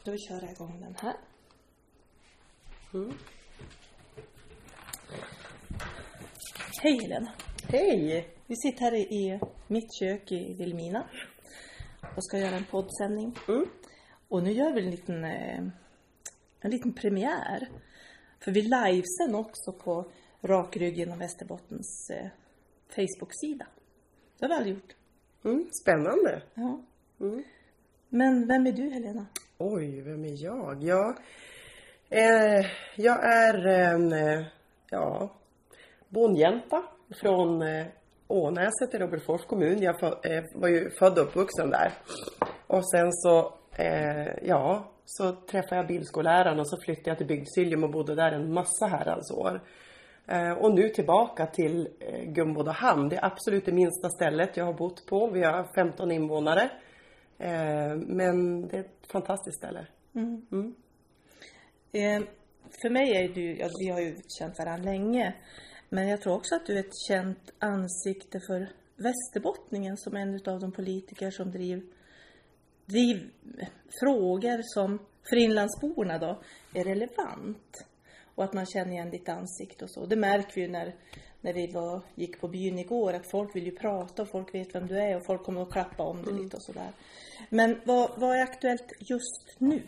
Ska vi köra igång den här? Mm. Hej Helena! Hej! Vi sitter här i mitt kök i Vilhelmina och ska göra en poddsändning. Mm. Och nu gör vi en liten, eh, en liten premiär. För vi livesänder också på Rakryggen och Västerbottens eh, Facebook-sida. Det har vi aldrig gjort. Mm, spännande. Ja. Mm. Men vem är du Helena? Oj, vem är jag? Ja, eh, jag är en, eh, ja, bondjänta från eh, Ånäset i Robertsfors kommun. Jag eh, var ju född och uppvuxen där. Och sen så, eh, ja, så träffade jag bilskolläraren och så flyttade jag till Bygdsiljum och bodde där en massa herrans år. Eh, och nu tillbaka till eh, Gumbodahamn. Det är absolut det minsta stället jag har bott på. Vi har 15 invånare. Eh, men det är ett fantastiskt ställe. Mm. Eh, för mig är du, ja, vi har ju känt varandra länge, men jag tror också att du är ett känt ansikte för Västerbottningen som en av de politiker som driv, driv frågor som för inlandsborna då är relevant. Och att man känner igen ditt ansikte och så. Det märker vi ju när, när vi var, gick på byn igår att folk vill ju prata och folk vet vem du är och folk kommer att klappa om dig lite och sådär. Men vad, vad är aktuellt just nu?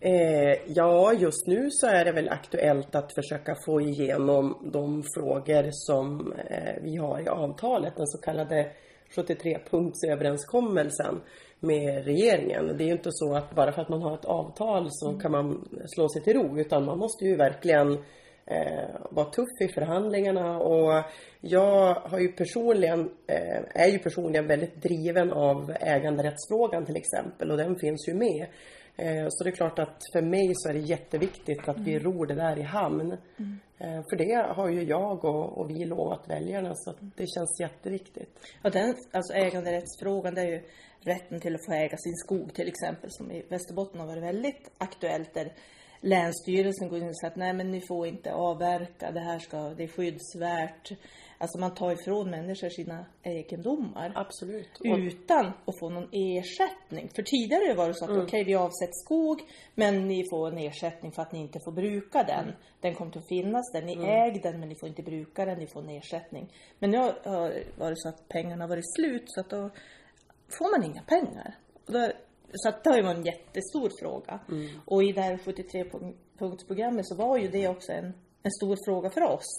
Eh, ja, just nu så är det väl aktuellt att försöka få igenom de frågor som eh, vi har i avtalet, den så kallade 73-punktsöverenskommelsen med regeringen. Det är ju inte så att bara för att man har ett avtal så kan man slå sig till ro utan man måste ju verkligen eh, vara tuff i förhandlingarna och jag har ju personligen, eh, är ju personligen väldigt driven av äganderättsfrågan till exempel och den finns ju med. Eh, så det är klart att för mig så är det jätteviktigt att vi ror det där i hamn. Eh, för det har ju jag och, och vi lovat väljarna så det känns jätteviktigt. Ja, den, alltså äganderättsfrågan, det är ju rätten till att få äga sin skog till exempel, som i Västerbotten har varit väldigt aktuellt där Länsstyrelsen går in och säger att nej men ni får inte avverka, det här ska, det är skyddsvärt. Alltså man tar ifrån människor sina egendomar. Absolut. Utan att få någon ersättning. För tidigare var det så att okej vi avsätter skog men ni får en ersättning för att ni inte får bruka den. Den kommer att finnas där, ni äger den men ni får inte bruka den, ni får en ersättning. Men nu har har det varit så att pengarna har varit slut så att då får man inga pengar. Och då, så att det varit en jättestor fråga. Och i det här 73-punktsprogrammet så var ju det också en, en stor fråga för oss.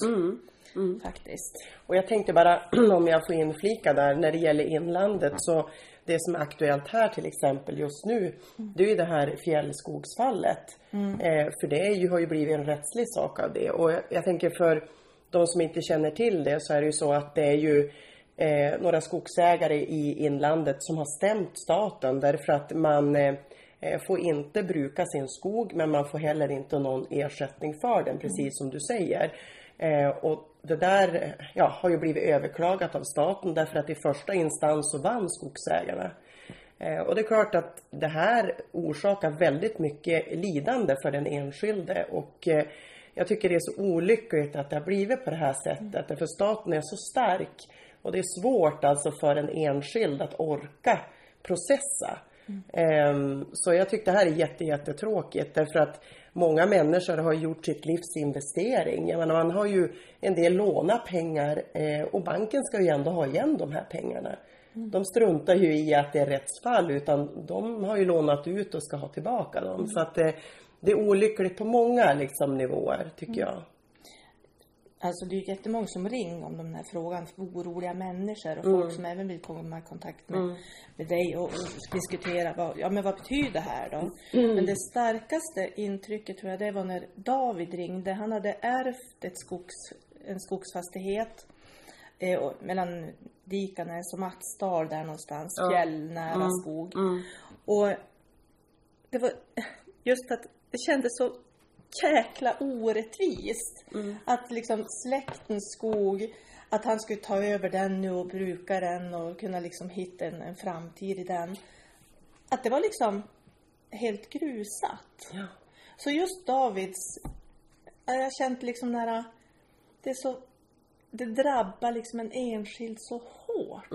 Faktiskt. och jag tänkte bara om jag får inflika där när det gäller inlandet så det som är aktuellt här till exempel just nu det är ju det här fjällskogsfallet. Eh, för det ju, har ju blivit en rättslig sak av det och jag, jag tänker för de som inte känner till det så är det ju så att det är ju eh, några skogsägare i inlandet som har stämt staten därför att man eh, eh, får inte bruka sin skog men man får heller inte någon ersättning för den precis som du säger. Eh, och det där ja, har ju blivit överklagat av staten därför att i första instans så vann skogsägarna. Eh, och det är klart att det här orsakar väldigt mycket lidande för den enskilde och eh, jag tycker det är så olyckligt att det har blivit på det här sättet. Därför staten är så stark och det är svårt alltså för en enskild att orka processa. Ehm, Så jag tycker det här är jätte, jättetråkigt därför att många människor har gjort sitt livs investering. Jag menar, man har ju en del låna pengar eh, och banken ska ju ändå ha igen de här pengarna. De struntar ju i att det är rättsfall utan de har ju lånat ut och ska ha tillbaka dem. Så att det, det är olyckligt på många liksom, nivåer tycker jag. Alltså det är jättemånga som ringer om den här frågan, oroliga människor och folk som även vill komma i kontakt med, med dig och, och diskutera vad, ja men vad betyder det här då? Men det starkaste intrycket tror jag det var när David ringde. Han hade ärvt ett skogs, en skogsfastighet eh, och, mellan Dikanäs och Matsdal där någonstans, fjällnära skog. Och det var just att det kändes så jäkla orättvist. Att liksom släktens skog, att han skulle ta över den nu och bruka den och kunna liksom hitta en, en framtid i den. Att det var liksom helt grusat. Ja. Så just Davids, jag har känt liksom när det är så, det drabbar liksom en enskild så hårt.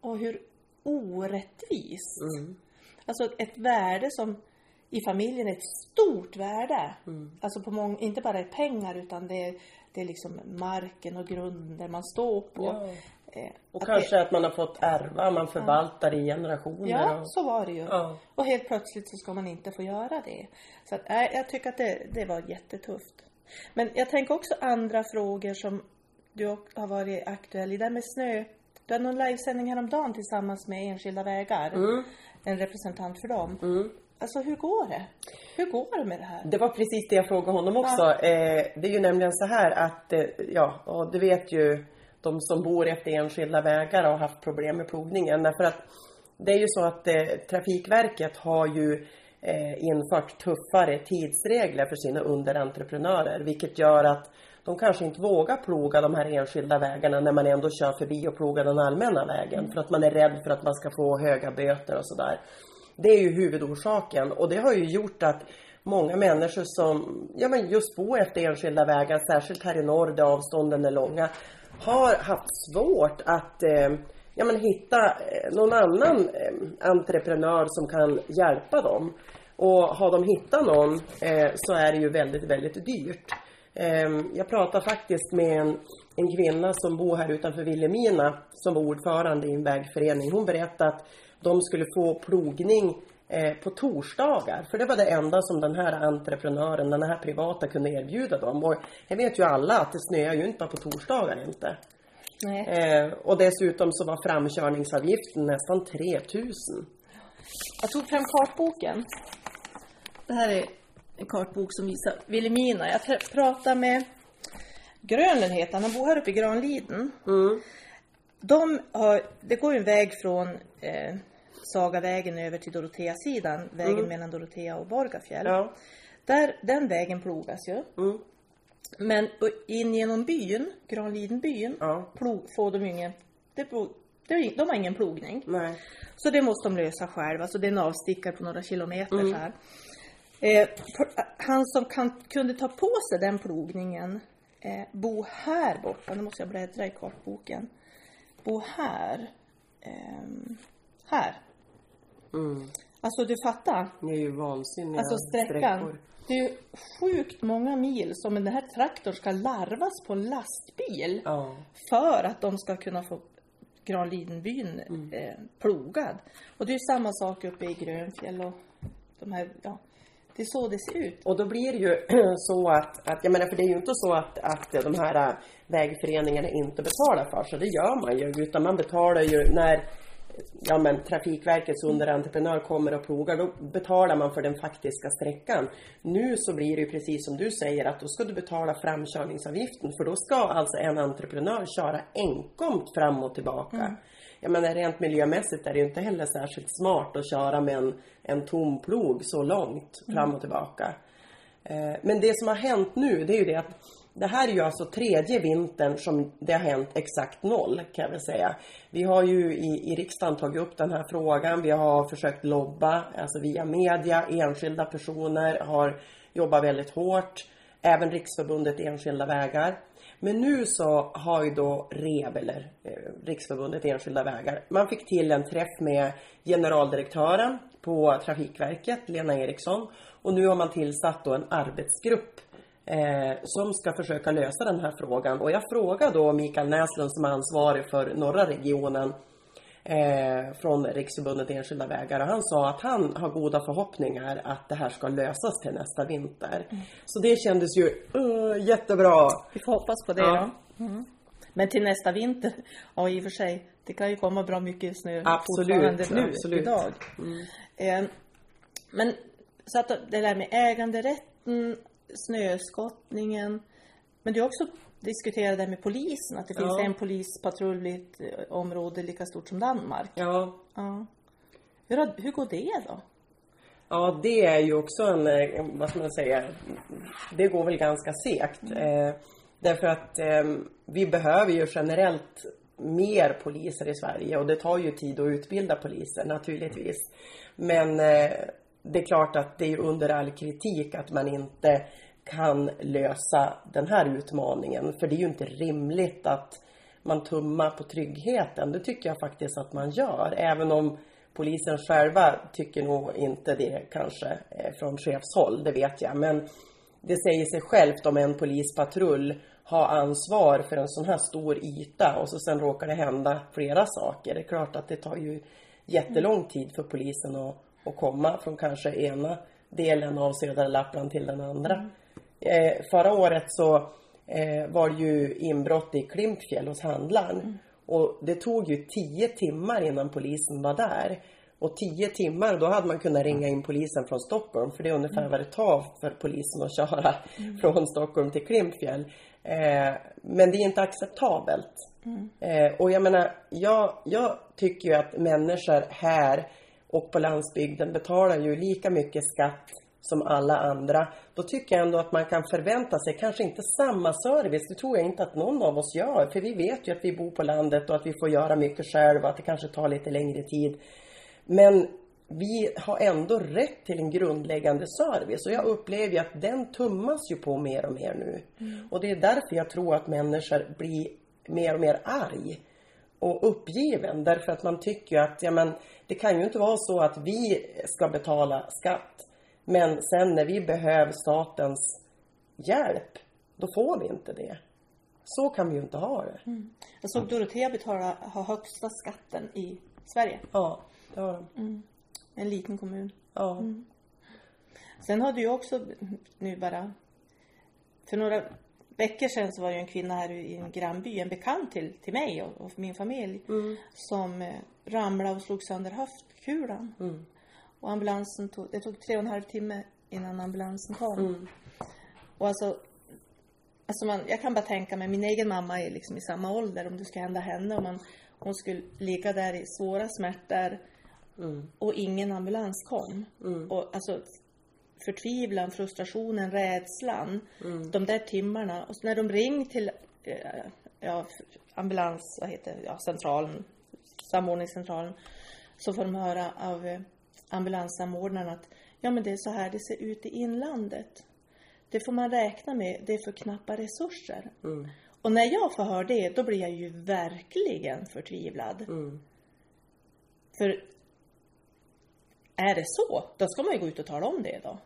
Och hur orättvist. alltså ett värde som i familjen ett stort värde. Mm. Alltså på många, inte bara i pengar utan det är, det är liksom marken och grunden man står på. Ja. Eh, Och att kanske det, att man har fått ärva, man förvaltar i generationer. Ja, och... så var det ju. Ja. Och helt plötsligt så ska man inte få göra det. Så att, äh, jag tycker att det, det var jättetufft. Men jag tänker också andra frågor som du har varit aktuell i. Det här med snö. Du hade någon livesändning häromdagen tillsammans med Enskilda Vägar. Mm. En representant för dem. Alltså hur går det? Hur går det med det här? Det var precis det jag frågade honom också. Eh, det är ju nämligen så här att, eh, ja, och det vet ju de som bor efter enskilda vägar och har haft problem med plogningen. Därför att det är ju så att eh, Trafikverket har ju eh, infört tuffare tidsregler för sina underentreprenörer. Vilket gör att de kanske inte vågar ploga de här enskilda vägarna när man ändå kör förbi och plogar den allmänna vägen. För att man är rädd för att man ska få höga böter och sådär. Det är ju huvudorsaken och det har ju gjort att många människor som ja, men just bor efter enskilda vägar, särskilt här i norr där avstånden är långa, har haft svårt att eh, ja, men hitta eh, någon annan eh, entreprenör som kan hjälpa dem. Och har de hittat någon eh, så är det ju väldigt, väldigt dyrt. Eh, jag pratade faktiskt med en, en kvinna som bor här utanför Vilhelmina som var ordförande i en vägförening. Hon berättade att de skulle få plogning eh, på torsdagar. För det var det enda som den här entreprenören, den här privata kunde erbjuda dem. Och jag vet ju alla att det snöar ju inte bara på torsdagar inte. Nej. Eh, och dessutom så var framkörningsavgiften nästan 3000. Jag tog fram kartboken. Det här är en kartbok som visar Vilhelmina. Jag pratade med Grönlund heter han, bor här uppe i Granliden. Mm. De har, det går en väg från eh, Sagavägen över till Dorotea-sidan, vägen mellan Dorotea och Borgafjäll. Ja. Där, den vägen plogas ju. Mm. Men in genom byn, Granlidenbyn, Ja. plog, får de ingen, det, plog- de har ingen plogning. Nej. Så det måste de lösa själva. Så det är en avstickare på några kilometer så här. Eh, han som kan, kunde ta på sig den plogningen, eh, bo här borta. Nu måste jag bläddra i kartboken. Bo här. ehm, här. Mm. Alltså du fattar? Det är ju vansinniga Alltså sträckan. sträckor. Det är ju sjukt många mil som den här traktorn ska larvas på en lastbil. Ja. för att de ska kunna få Granlidenbyn Mm. eh, plogad. Och det är ju samma sak uppe i Grönfjäll och de här, ja. Det är så det ser ut. Och då blir det ju så att, att jag menar för det är ju inte så att, att de här äh, vägföreningarna inte betalar för sig. Det gör man ju. Utan man betalar ju när ja, men Trafikverkets underentreprenör kommer och plogar. Då betalar man för den faktiska sträckan. Nu så blir det precis som du säger att då ska du betala framkörningsavgiften. För då ska alltså en entreprenör köra enkomt fram och tillbaka. Jag menar rent miljömässigt är det inte heller särskilt smart att köra med en, en tom plog så långt fram och tillbaka. Eh, Men det som har hänt nu det är ju det att det här är ju alltså tredje vintern som det har hänt exakt noll kan jag väl säga. Vi har ju i, i riksdagen tagit upp den här frågan. Vi har försökt lobba, alltså via media, enskilda personer har jobbat väldigt hårt. Även Riksförbundet Enskilda Vägar. Men nu så har ju då REV, eller eh, Riksförbundet Enskilda Vägar, man fick till en träff med generaldirektören på Trafikverket, Lena Eriksson. Och nu har man tillsatt då en arbetsgrupp eh, som ska försöka lösa den här frågan. Och jag frågade då Mikael Näslund som är ansvarig för norra regionen eh, från Riksförbundet Enskilda Vägar och han sa att han har goda förhoppningar att det här ska lösas till nästa vinter. Så det kändes ju uh, jättebra. Vi får hoppas på det Ja. då. Mm. Men till nästa vinter, ja i och för sig, det kan ju komma bra mycket snö Absolut, fortfarande nu, absolut. idag. Eh, men så att det där med äganderätten, snöskottningen. Men du har också diskuterat det med polisen, att det finns Ja. en polispatrull i ett eh, område lika stort som Danmark. Ja, Ja. Hur, hur går det då? Ja, det är ju också en, eh, vad ska man säga, det går väl ganska segt. Eh, därför att eh, vi behöver ju generellt mer poliser i Sverige och det tar ju tid att utbilda poliser naturligtvis. Men eh, det är klart att det är under all kritik att man inte kan lösa den här utmaningen. För det är ju inte rimligt att man tummar på tryggheten. Det tycker jag faktiskt att man gör. Även om polisen själva tycker nog inte det kanske eh, från chefshåll, det vet jag. Men det säger sig självt om en polispatrull har ansvar för en sån här stor yta och så sen råkar det hända flera saker. Det är klart att det tar ju jättelång tid för polisen att, att komma från kanske ena delen av södra Lappland till den andra. Mm. Eh, förra året så eh, var det ju inbrott i Klimpfjäll hos handlaren. Mm. Och det tog ju tio timmar innan polisen var där. Och tio timmar, då hade man kunnat ringa in polisen från Stockholm. För det är ungefär mm. vad det tar för polisen att köra mm. från Stockholm till Klimpfjäll. Eh, men det är inte acceptabelt. Mm. Eh, och jag menar, jag, jag tycker ju att människor här och på landsbygden betalar ju lika mycket skatt som alla andra. Då tycker jag ändå att man kan förvänta sig kanske inte samma service. Det tror jag inte att någon av oss gör. För vi vet ju att vi bor på landet och att vi får göra mycket själva och att det kanske tar lite längre tid. Men vi har ändå rätt till en grundläggande service och jag upplever ju att den tummas ju på mer och mer nu. Mm. Och det är därför jag tror att människor blir mer och mer arg och uppgiven därför att man tycker att ja, men, det kan ju inte vara så att vi ska betala skatt men sen när vi behöver statens hjälp då får vi inte det. Så kan vi ju inte ha det. Mm. Jag såg Dorotea betala, ha högsta skatten i Sverige. Ja, det har de. Mm. En liten kommun. Ja. Mm. Sen har du ju också nu bara för några veckor sedan så var det en kvinna här i en grannby, en bekant till, till mig och, och min familj mm. som eh, ramlade och slog sönder höftkulan. Mm. Och ambulansen tog, det tog tre och en halv timme innan ambulansen kom. Mm. Och alltså, alltså man, jag kan bara tänka mig, min egen mamma är liksom i samma ålder om det ska hända henne och man, hon skulle ligga där i svåra smärtor mm. och ingen ambulans kom. Mm. Och alltså förtvivlan, frustrationen, rädslan. Mm. De där timmarna. Och när de ringde till eh, ja, ambulans, vad heter ja, centralen, samordningscentralen. Så får de höra av eh, ambulanssamordnaren att ja men det är så här det ser ut i inlandet. Det får man räkna med, det är för knappa resurser. Mm. Och när jag får höra det, då blir jag ju verkligen förtvivlad. Mm. För är det så, då ska man ju gå ut och tala om det då.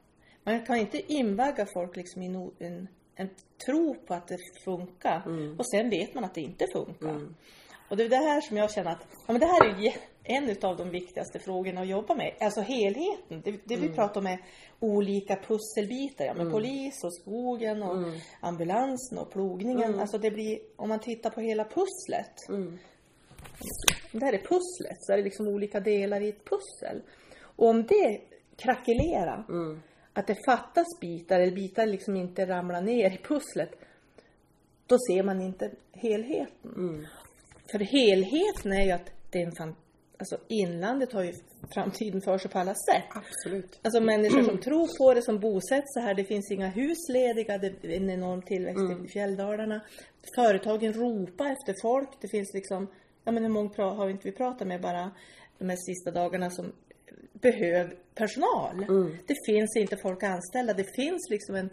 Man kan inte invagga folk liksom i en, en tro på att det funkar mm. och sen vet man att det inte funkar. Mm. Och det är det här som jag känner att ja, men det här är en av de viktigaste frågorna att jobba med. Alltså helheten. Det, det vi mm. pratar om är olika pusselbitar. Ja, med mm. polis och skogen och mm. ambulansen och plogningen. Alltså det blir, om man tittar på hela pusslet. Det här är pusslet, så är det liksom olika delar i ett pussel. Och om det krackelerar, mm. Att det fattas bitar eller bitar liksom inte ramlar ner i pusslet. Då ser man inte helheten. För helheten är ju att det är en fan, alltså inlandet har ju framtiden för sig på alla sätt. Absolut. Alltså människor som tror på det, som bosätter sig här. Det finns inga hus lediga, det är en enorm tillväxt mm. i fjälldalarna. Företagen ropar efter folk. Det finns liksom, ja men hur många har inte vi pratat med bara de här sista dagarna som behöver personal. Mm. Det finns inte folk anställda. Det finns liksom en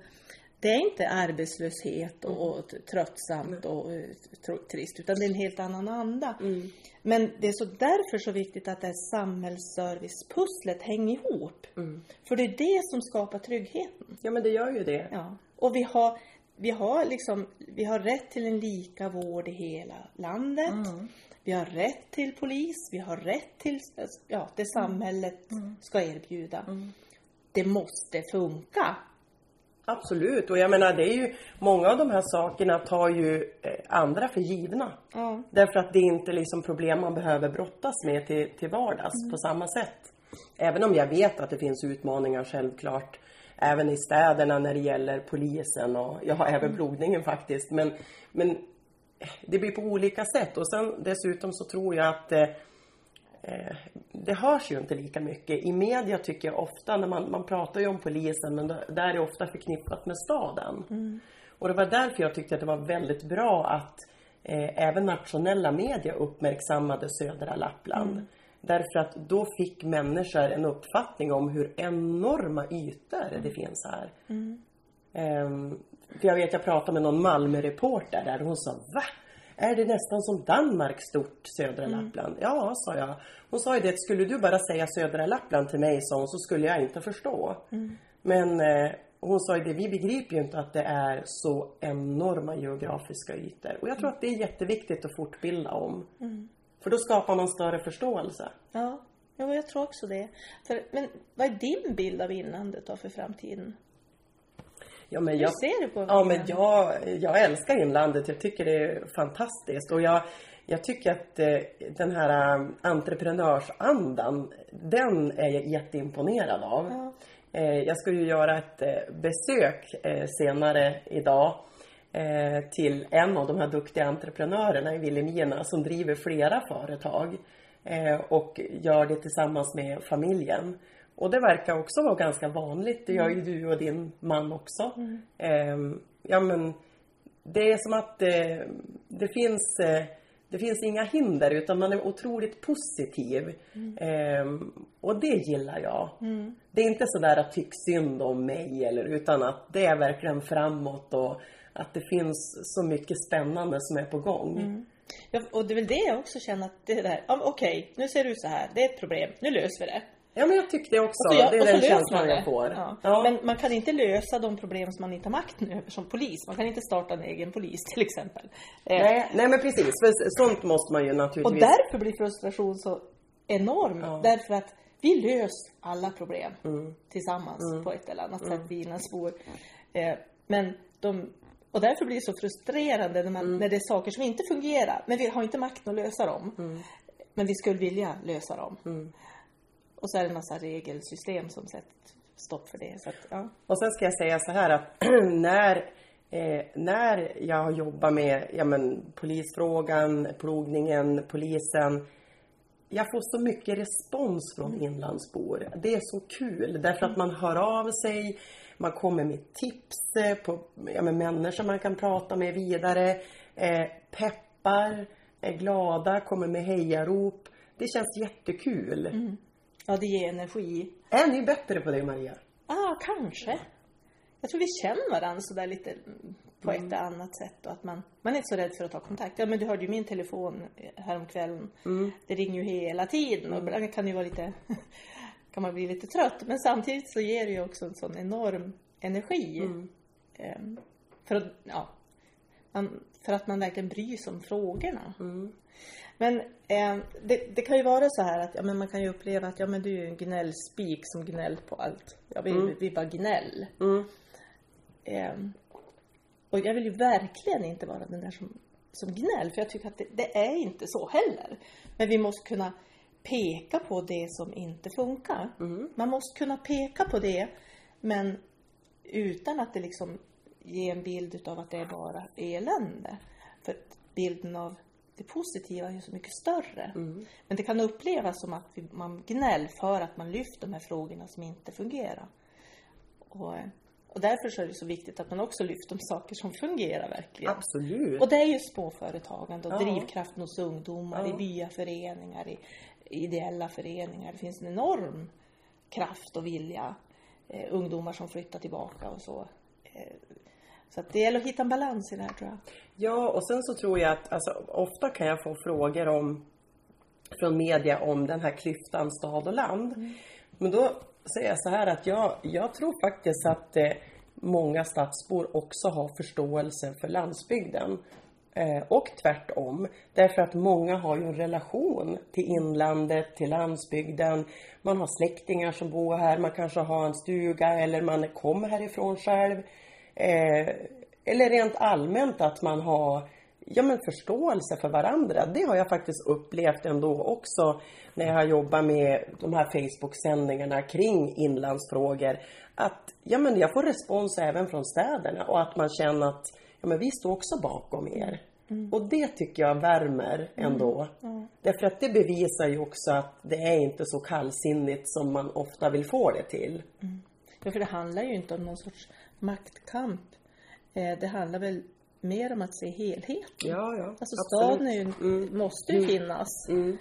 det är inte arbetslöshet och, och tröttsamt och uh, trist utan det är en helt annan anda. Mm. Men det är så därför så viktigt att det här samhällsservicepusslet hänger ihop. Mm. För det är det som skapar tryggheten. Ja men det gör ju det. Ja. Och vi har, vi har liksom, vi har rätt till en lika vård i hela landet. Mm. Vi har rätt till polis, vi har rätt till ja, det samhället mm. ska erbjuda. Mm. Det måste funka. Absolut, och jag menar det är ju Många av de här sakerna tar ju eh, andra för givna. Ja. Därför att det är inte liksom problem man behöver brottas med till, till vardags mm. på samma sätt. Även om jag vet att det finns utmaningar självklart även i städerna när det gäller polisen och ja, även mm. plogningen faktiskt. Men, men det blir på olika sätt och sen dessutom så tror jag att eh, eh, det hörs ju inte lika mycket. I media tycker jag ofta, när man, man pratar ju om polisen, men där är det ofta förknippat med staden. Mm. Och det var därför jag tyckte att det var väldigt bra att eh, även nationella media uppmärksammade södra Lappland. Mm. Därför att då fick människor en uppfattning om hur enorma ytor det finns här. Mm. Um, för jag vet, jag pratade med någon Malmö-reporter där och hon sa Va? är det nästan som Danmark stort, södra Mm. Lappland? Ja, sa jag. Hon sa ju det, skulle du bara säga södra Lappland till mig, sa hon, så skulle jag inte förstå. Mm. Men eh, hon sa ju det, vi begriper ju inte att det är så enorma geografiska ytor. Och jag tror att det är jätteviktigt att fortbilda om. Mm. För då skapar man större förståelse. Ja, jo, jag tror också det. För, men vad är din bild av inlandet då för framtiden? Ja, men Hur jag, ser du på Ja, men jag, jag älskar inlandet. Jag tycker det är fantastiskt. Och jag, jag tycker att eh, den här eh, entreprenörsandan, den är jag jätteimponerad av. Ja. Eh, jag ska ju göra ett besök senare idag till en av de här duktiga entreprenörerna i Vilhelmina som driver flera företag eh, och gör det tillsammans med familjen. Och det verkar också vara ganska vanligt. Det gör ju du och din man också. Eh, ja men det är som att eh, det finns eh, det finns inga hinder utan man är otroligt positiv. Ehm, och det gillar jag. Det är inte sådär att tyck synd om mig eller utan att det är verkligen framåt och att det finns så mycket spännande som är på gång. Ja, och det är väl det jag också känner att det där, ja, okej, nu ser ut så här, det är ett problem, nu löser vi det. Ja men jag tycker det också. Och så, gör- det är och den känslan jag får. Ja. Ja. Men man kan inte lösa de problem som man inte har makten över som polis. Man kan inte starta en egen polis till exempel. Eh, Nej, nej men precis, för sånt måste man ju och naturligtvis... därför blir frustration så enorm. Ja. Därför att vi löser alla problem Mm. tillsammans på ett eller annat sätt, vi inlandsbor. Eh, men de, och därför blir det så frustrerande när, man, Mm. när det är saker som inte fungerar, men vi har inte makten att lösa dem. Mm. Men vi skulle vilja lösa dem. Och så är det en massa regelsystem som sätter stopp för det. Så att, ja. Och sen ska jag säga så här att när, eh, när jag jobbar med ja, men, polisfrågan, plogningen, polisen. Jag får så mycket respons från inlandsbor. Det är så kul därför att man hör av sig. Man kommer med tips eh, på ja, men, människor man kan prata med vidare. Eh, peppar, är glada, kommer med hejarop. Det känns jättekul. ja, det ger energi. Är ni bättre på det Maria? ah, kanske. Jag tror vi känner varandra sådär lite mm, på ett eller annat sätt. Och att man, man är inte så rädd för att ta kontakt. Ja, men du hörde ju min telefon häromkvällen. Det ringer ju hela tiden och ibland kan det ju vara lite kan man bli lite trött. Men samtidigt så ger det ju också en sån enorm energi. Ehm, för, att, ja, man, för att man verkligen bryr sig om frågorna. Men eh, det, det kan ju vara så här att ja, men man kan ju uppleva att ja, men du är ju en gnällspik som gnäll på allt. Ja, vi, vi bara gnäll. Mm. Eh, och jag vill ju verkligen inte vara den där som, som gnäll. För jag tycker att det, det är inte så heller. Men vi måste kunna peka på det som inte funkar. Man måste kunna peka på det. Men utan att det liksom ger en bild utav att det är bara elände. För bilden av det positiva är ju så mycket större. Men det kan upplevas som att man gnäll för att man lyfter de här frågorna som inte fungerar. Och, och därför så är det så viktigt att man också lyfter de saker som fungerar verkligen. Absolut. Och det är ju småföretagande och Ja. drivkraften hos ungdomar i Ja. byaföreningar, i ideella föreningar. Det finns en enorm kraft och vilja. Eh, ungdomar som flyttar tillbaka och så. Eh, så det gäller att hitta en balans i det här tror jag. Ja, och sen så tror jag att alltså, ofta kan jag få frågor om från media om den här klyftan stad och land. Men då säger jag så här att jag, jag tror faktiskt att eh, många stadsbor också har förståelse för landsbygden. Eh, och tvärtom. Därför att många har ju en relation till inlandet, till landsbygden. Man har släktingar som bor här, man kanske har en stuga eller man kommer härifrån själv. Eh, eller rent allmänt att man har ja, men förståelse för varandra. Det har jag faktiskt upplevt ändå också när jag har jobbat med de här Facebook-sändningarna kring inlandsfrågor. Att ja, men jag får respons även från städerna och att man känner att ja, men vi står också bakom er. Och det tycker jag värmer ändå. Därför att det bevisar ju också att det är inte så kallsinnigt som man ofta vill få det till. Ja, för det handlar ju inte om någon sorts maktkamp. Eh, det handlar väl mer om att se helhet. Ja, ja. Alltså staden ju, måste ju finnas. Mm.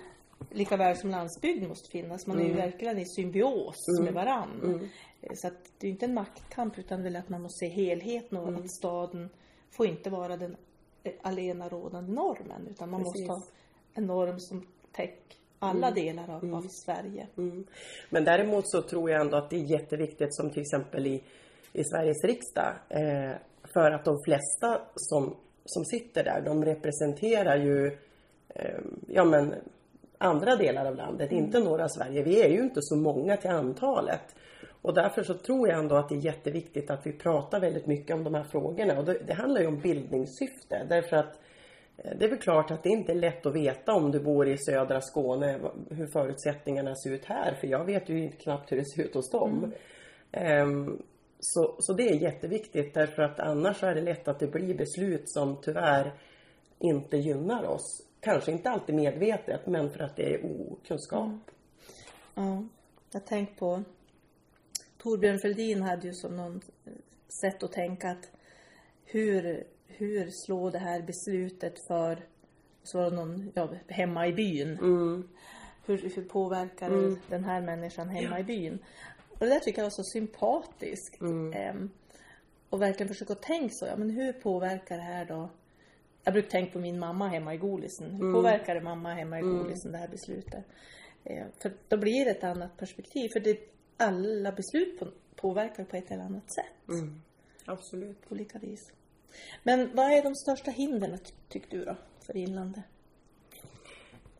Lika väl som landsbygden måste finnas. Man är ju verkligen i symbios med varann. Eh, Så att det är inte en maktkamp utan väl att man måste se helheten och att staden får inte vara den alena rådande normen utan man Precis. måste ha en norm som täcker alla delar av, av Sverige. Mm. Men däremot så tror jag ändå att det är jätteviktigt som till exempel i, i Sveriges riksdag. Eh, för att de flesta som, som sitter där, de representerar ju eh, ja, men, andra delar av landet, inte norra Sverige. Vi är ju inte så många till antalet. Och därför så tror jag ändå att det är jätteviktigt att vi pratar väldigt mycket om de här frågorna. Och det, det handlar ju om bildningssyfte. Därför att eh, det är väl klart att det inte är lätt att veta om du bor i södra Skåne hur förutsättningarna ser ut här. För jag vet ju knappt hur det ser ut hos dem. Ehm, så, så det är jätteviktigt därför att annars är det lätt att det blir beslut som tyvärr inte gynnar oss. Kanske inte alltid medvetet men för att det är okunskap. Ja, jag tänkt på Torbjörn Fälldin hade ju som någon sätt att tänka att hur, hur slår det här beslutet för så var det någon ja, hemma i byn. Hur, hur påverkar det den här människan hemma i byn? Och det där tycker jag var så sympatiskt. Ehm, och verkligen försöka tänka så, ja men hur påverkar det här då? Jag brukar tänka på min mamma hemma i Golisen. Hur påverkar det mamma hemma i Golisen det här beslutet? Eh, för då blir det ett annat perspektiv. För det, alla beslut på, påverkar på ett eller annat sätt. Absolut. På olika vis. Men vad är de största hindren ty- tycker du då? För inlandet?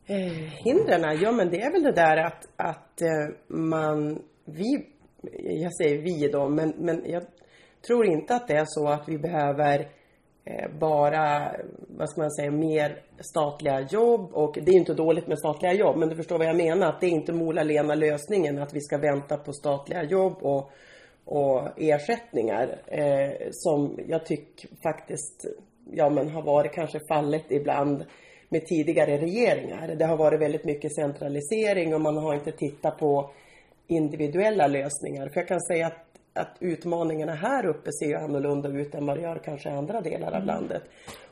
Eh, hindren, ja men det är väl det där att, att eh, man, vi, jag säger vi då, men, men jag tror inte att det är så att vi behöver eh, Eh, bara, vad ska man säga, mer statliga jobb och det är inte dåligt med statliga jobb men du förstår vad jag menar att det är inte mola-lena-lösningen att vi ska vänta på statliga jobb och, och ersättningar eh, som jag tycker faktiskt ja men har varit kanske fallet ibland med tidigare regeringar. Det har varit väldigt mycket centralisering och man har inte tittat på individuella lösningar. För jag kan säga att, att utmaningarna här uppe ser ju annorlunda ut än vad det gör kanske i andra delar av landet.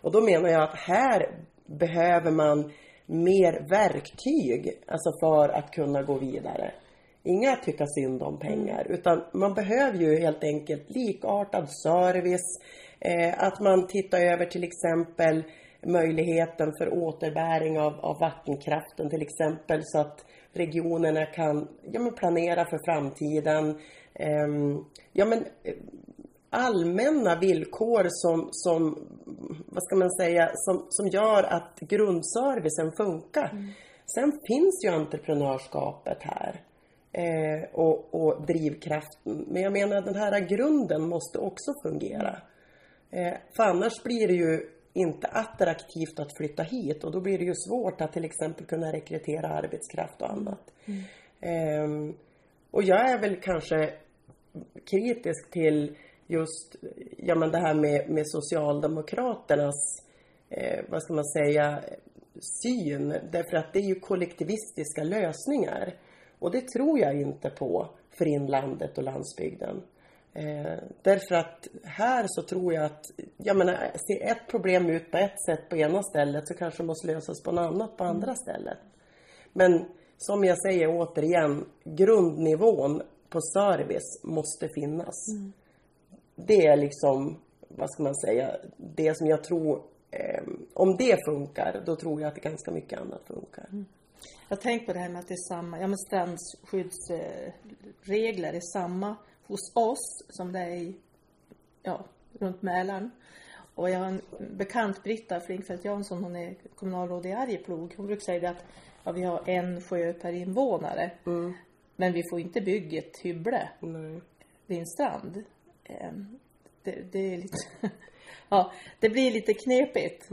Och då menar jag att här behöver man mer verktyg, alltså för att kunna gå vidare. Inga tycka synd om pengar, utan man behöver ju helt enkelt likartad service, eh, att man tittar över till exempel möjligheten för återbäring av, av vattenkraften till exempel så att regionerna kan ja, planera för framtiden. Ehm, ja, men, eh, allmänna villkor som, som, vad ska man säga, som, som gör att grundservicen funkar. Sen finns ju entreprenörskapet här eh, och, och drivkraften. Men jag menar den här grunden måste också fungera. Eh, för annars blir det ju inte attraktivt att flytta hit och då blir det ju svårt att till exempel kunna rekrytera arbetskraft och annat. Ehm, och jag är väl kanske kritisk till just ja, men det här med, med Socialdemokraternas, eh, vad ska man säga, syn. Därför att det är ju kollektivistiska lösningar. Och det tror jag inte på för inlandet och landsbygden. Eh, därför att här så tror jag att, jag menar, ser ett problem ut på ett sätt på ena stället så kanske det måste lösas på något annat på andra stället. Men som jag säger återigen, grundnivån på service måste finnas. Det är liksom, vad ska man säga, det som jag tror, eh, om det funkar, då tror jag att ganska mycket annat funkar. Jag har tänkt på det här med att det är samma, ja men strandskyddsregler är samma hos oss som det är i, ja, runt Mälaren. Och jag har en bekant, Britta Flinkfeldt Jansson, hon är kommunalråd i Arjeplog. Hon brukar säga det att ja, vi har en sjö per invånare. Men vi får inte bygga ett hybble Nej. vid en strand. Ehm, Det, det är lite, ja, det blir lite knepigt.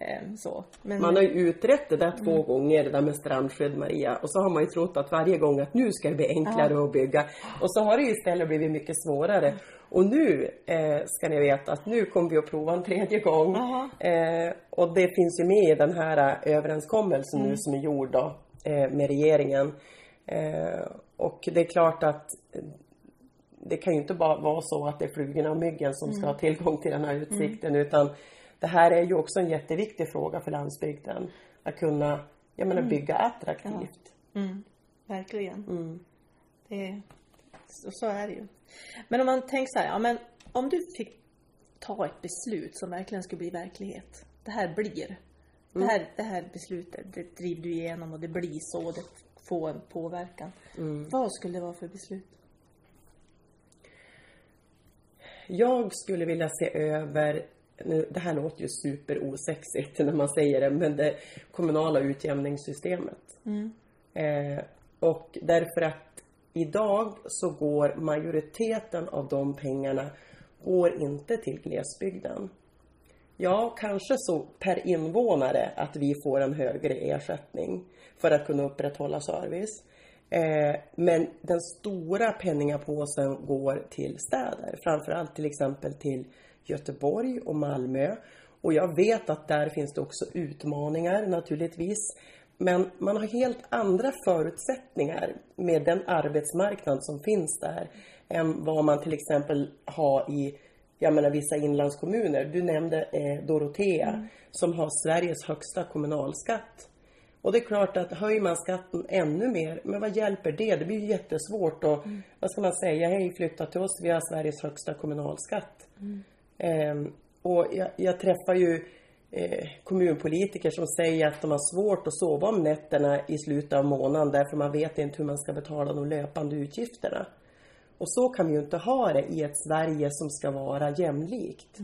Ehm, Så. Men, Man har ju utrett det där två gånger, det där med strandskydd Maria. Och så har man ju trott att varje gång att nu ska det bli enklare att bygga. Och så har det istället blivit mycket svårare. Och nu eh, ska ni veta att nu kommer vi att prova en tredje gång. Eh, och det finns ju med i den här eh, överenskommelsen nu som är gjord då, eh, med regeringen. Eh, och det är klart att eh, det kan ju inte bara vara så att det är flugorna och myggen som ska ha tillgång till den här utsikten utan det här är ju också en jätteviktig fråga för landsbygden. Att kunna, jag menar bygga attraktivt. Mm, verkligen. Det, så, så är det ju. Men om man tänker så här, ja men om du fick ta ett beslut som verkligen skulle bli verklighet. det här blir. Det, här, det här beslutet, det driver du igenom och det blir så, det får en påverkan. Vad skulle det vara för beslut? Jag skulle vilja se över, nu, det här låter ju superosexigt när man säger det, men det kommunala utjämningssystemet. Eh, och därför att idag så går majoriteten av de pengarna går inte till glesbygden. Ja, kanske så per invånare att vi får en högre ersättning för att kunna upprätthålla service. Eh, men den stora penningapåsen går till städer, framförallt till exempel till Göteborg och Malmö. Och jag vet att där finns det också utmaningar naturligtvis. Men man har helt andra förutsättningar med den arbetsmarknad som finns där än vad man till exempel har i jag menar vissa inlandskommuner. Du nämnde eh, Dorotea som har Sveriges högsta kommunalskatt. Och det är klart att höjer man skatten ännu mer, men vad hjälper det? Det blir ju jättesvårt och vad ska man säga? Hej, flytta till oss, vi har Sveriges högsta kommunalskatt. Ehm, och jag, jag träffar ju eh, kommunpolitiker som säger att de har svårt att sova om nätterna i slutet av månaden därför man vet inte hur man ska betala de löpande utgifterna. Och så kan vi ju inte ha det i ett Sverige som ska vara jämlikt.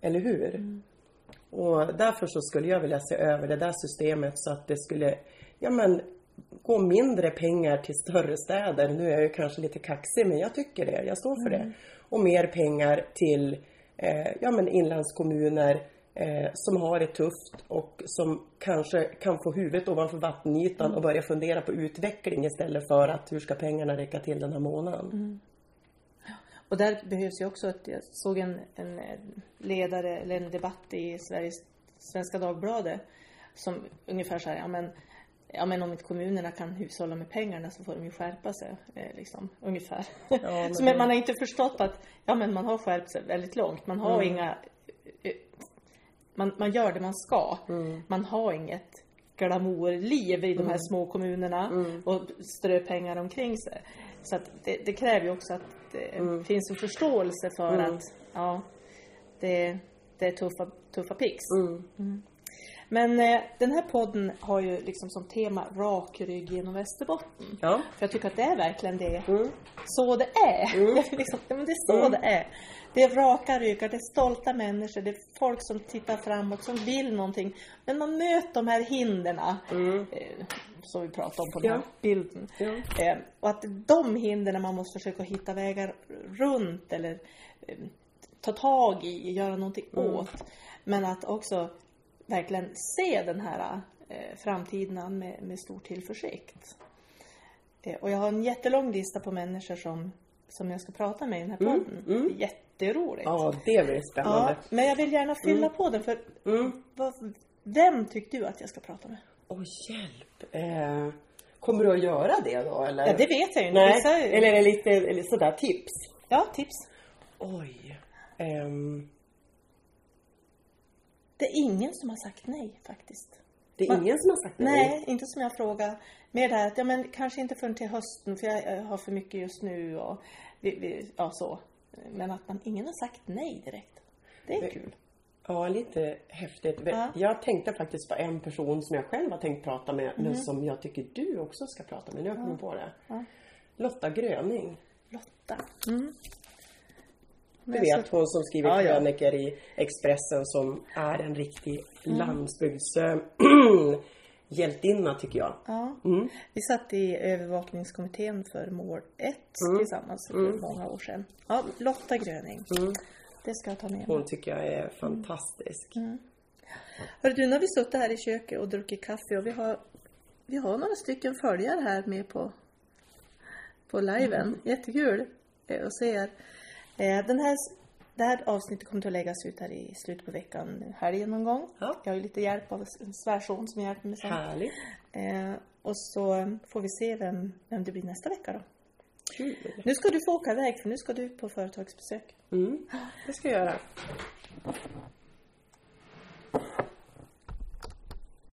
Eller hur? Och därför så skulle jag vilja se över det där systemet så att det skulle, ja men, gå mindre pengar till större städer. Nu är jag ju kanske lite kaxig men jag tycker det, jag står för det. Och mer pengar till, eh, ja men inlandskommuner eh, som har det tufft och som kanske kan få huvudet ovanför vattenytan och börja fundera på utveckling istället för att hur ska pengarna räcka till den här månaden. Och där behövs ju också att jag såg en, en ledare eller en debatt i Sveriges Svenska Dagbladet som ungefär så här, ja men, ja men om inte kommunerna kan hushålla med pengarna så får de ju skärpa sig. Eh, liksom, ungefär. men så men man har inte förstått att, ja men man har skärpt sig väldigt långt. Man har inga, eh, man, man gör det man ska. Man har inget glamourliv i de här små kommunerna och strö pengar omkring sig. Så det, det kräver ju också att det finns en förståelse för att ja, det, det är tuffa, tuffa pix. Mm. Men eh, den här podden har ju liksom som tema rak rygg genom Västerbotten. Ja. För jag tycker att det är verkligen det. Så det är. Liksom, det är så det är. Det är raka ryggar, det är stolta människor, det är folk som tittar framåt, som vill någonting. Men man möter de här hindren eh, som vi pratade om på den här Ja. bilden. Ja. Eh, och att de hindren man måste försöka hitta vägar runt eller eh, ta tag i, göra någonting åt. Men att också verkligen se den här framtiden med, med stor tillförsikt. Och jag har en jättelång lista på människor som, som jag ska prata med i den här podden. Jätteroligt. Ja, det blir spännande. Ja, men jag vill gärna fylla på den för vad, vem tyckte du att jag ska prata med? Åh, hjälp. Eh, kommer du att göra det då eller? Ja, det vet jag ju inte. Nej, Vissa- eller är det lite eller sådär tips? Ja, tips. Oj. Ehm, Det är ingen som har sagt nej faktiskt. det är Va? ingen som har sagt nej. Nej, inte som jag frågar. Mer det här att, ja men kanske inte förrän till hösten för jag har för mycket just nu och vi, vi, ja så. Men att man, ingen har sagt nej direkt. Det är kul. Ja, lite häftigt. Ja. Jag tänkte faktiskt på en person som jag själv har tänkt prata med, Mm. men som jag tycker du också ska prata med. Nu har jag kommit på det. Lotta Gröning. Lotta. Mm. Du vet hon som skriver Ja, ja. krönikor i Expressen som är en riktig Mm. landsbygds hjältinna tycker jag. Ja. Mm. Vi satt i övervakningskommittén för mål 1 Mm. tillsammans för många år sedan. Ja, Lotta Gröning. Det ska jag ta med mig. Hon tycker jag är fantastisk. Hörru du, nu har vi suttit här i köket och druckit kaffe och vi har, vi har några stycken följare här med på, på liven. Jättekul eh, att se er. Den här, det här avsnittet kommer att läggas ut här i slutet på veckan, helgen någon gång. Ja. Jag har ju lite hjälp av en svärson som hjälper mig. Härligt. Eh, och så får vi se vem, vem det blir nästa vecka då. Kul. Nu ska du få åka iväg för nu ska du på företagsbesök. Mm. Det ska jag göra.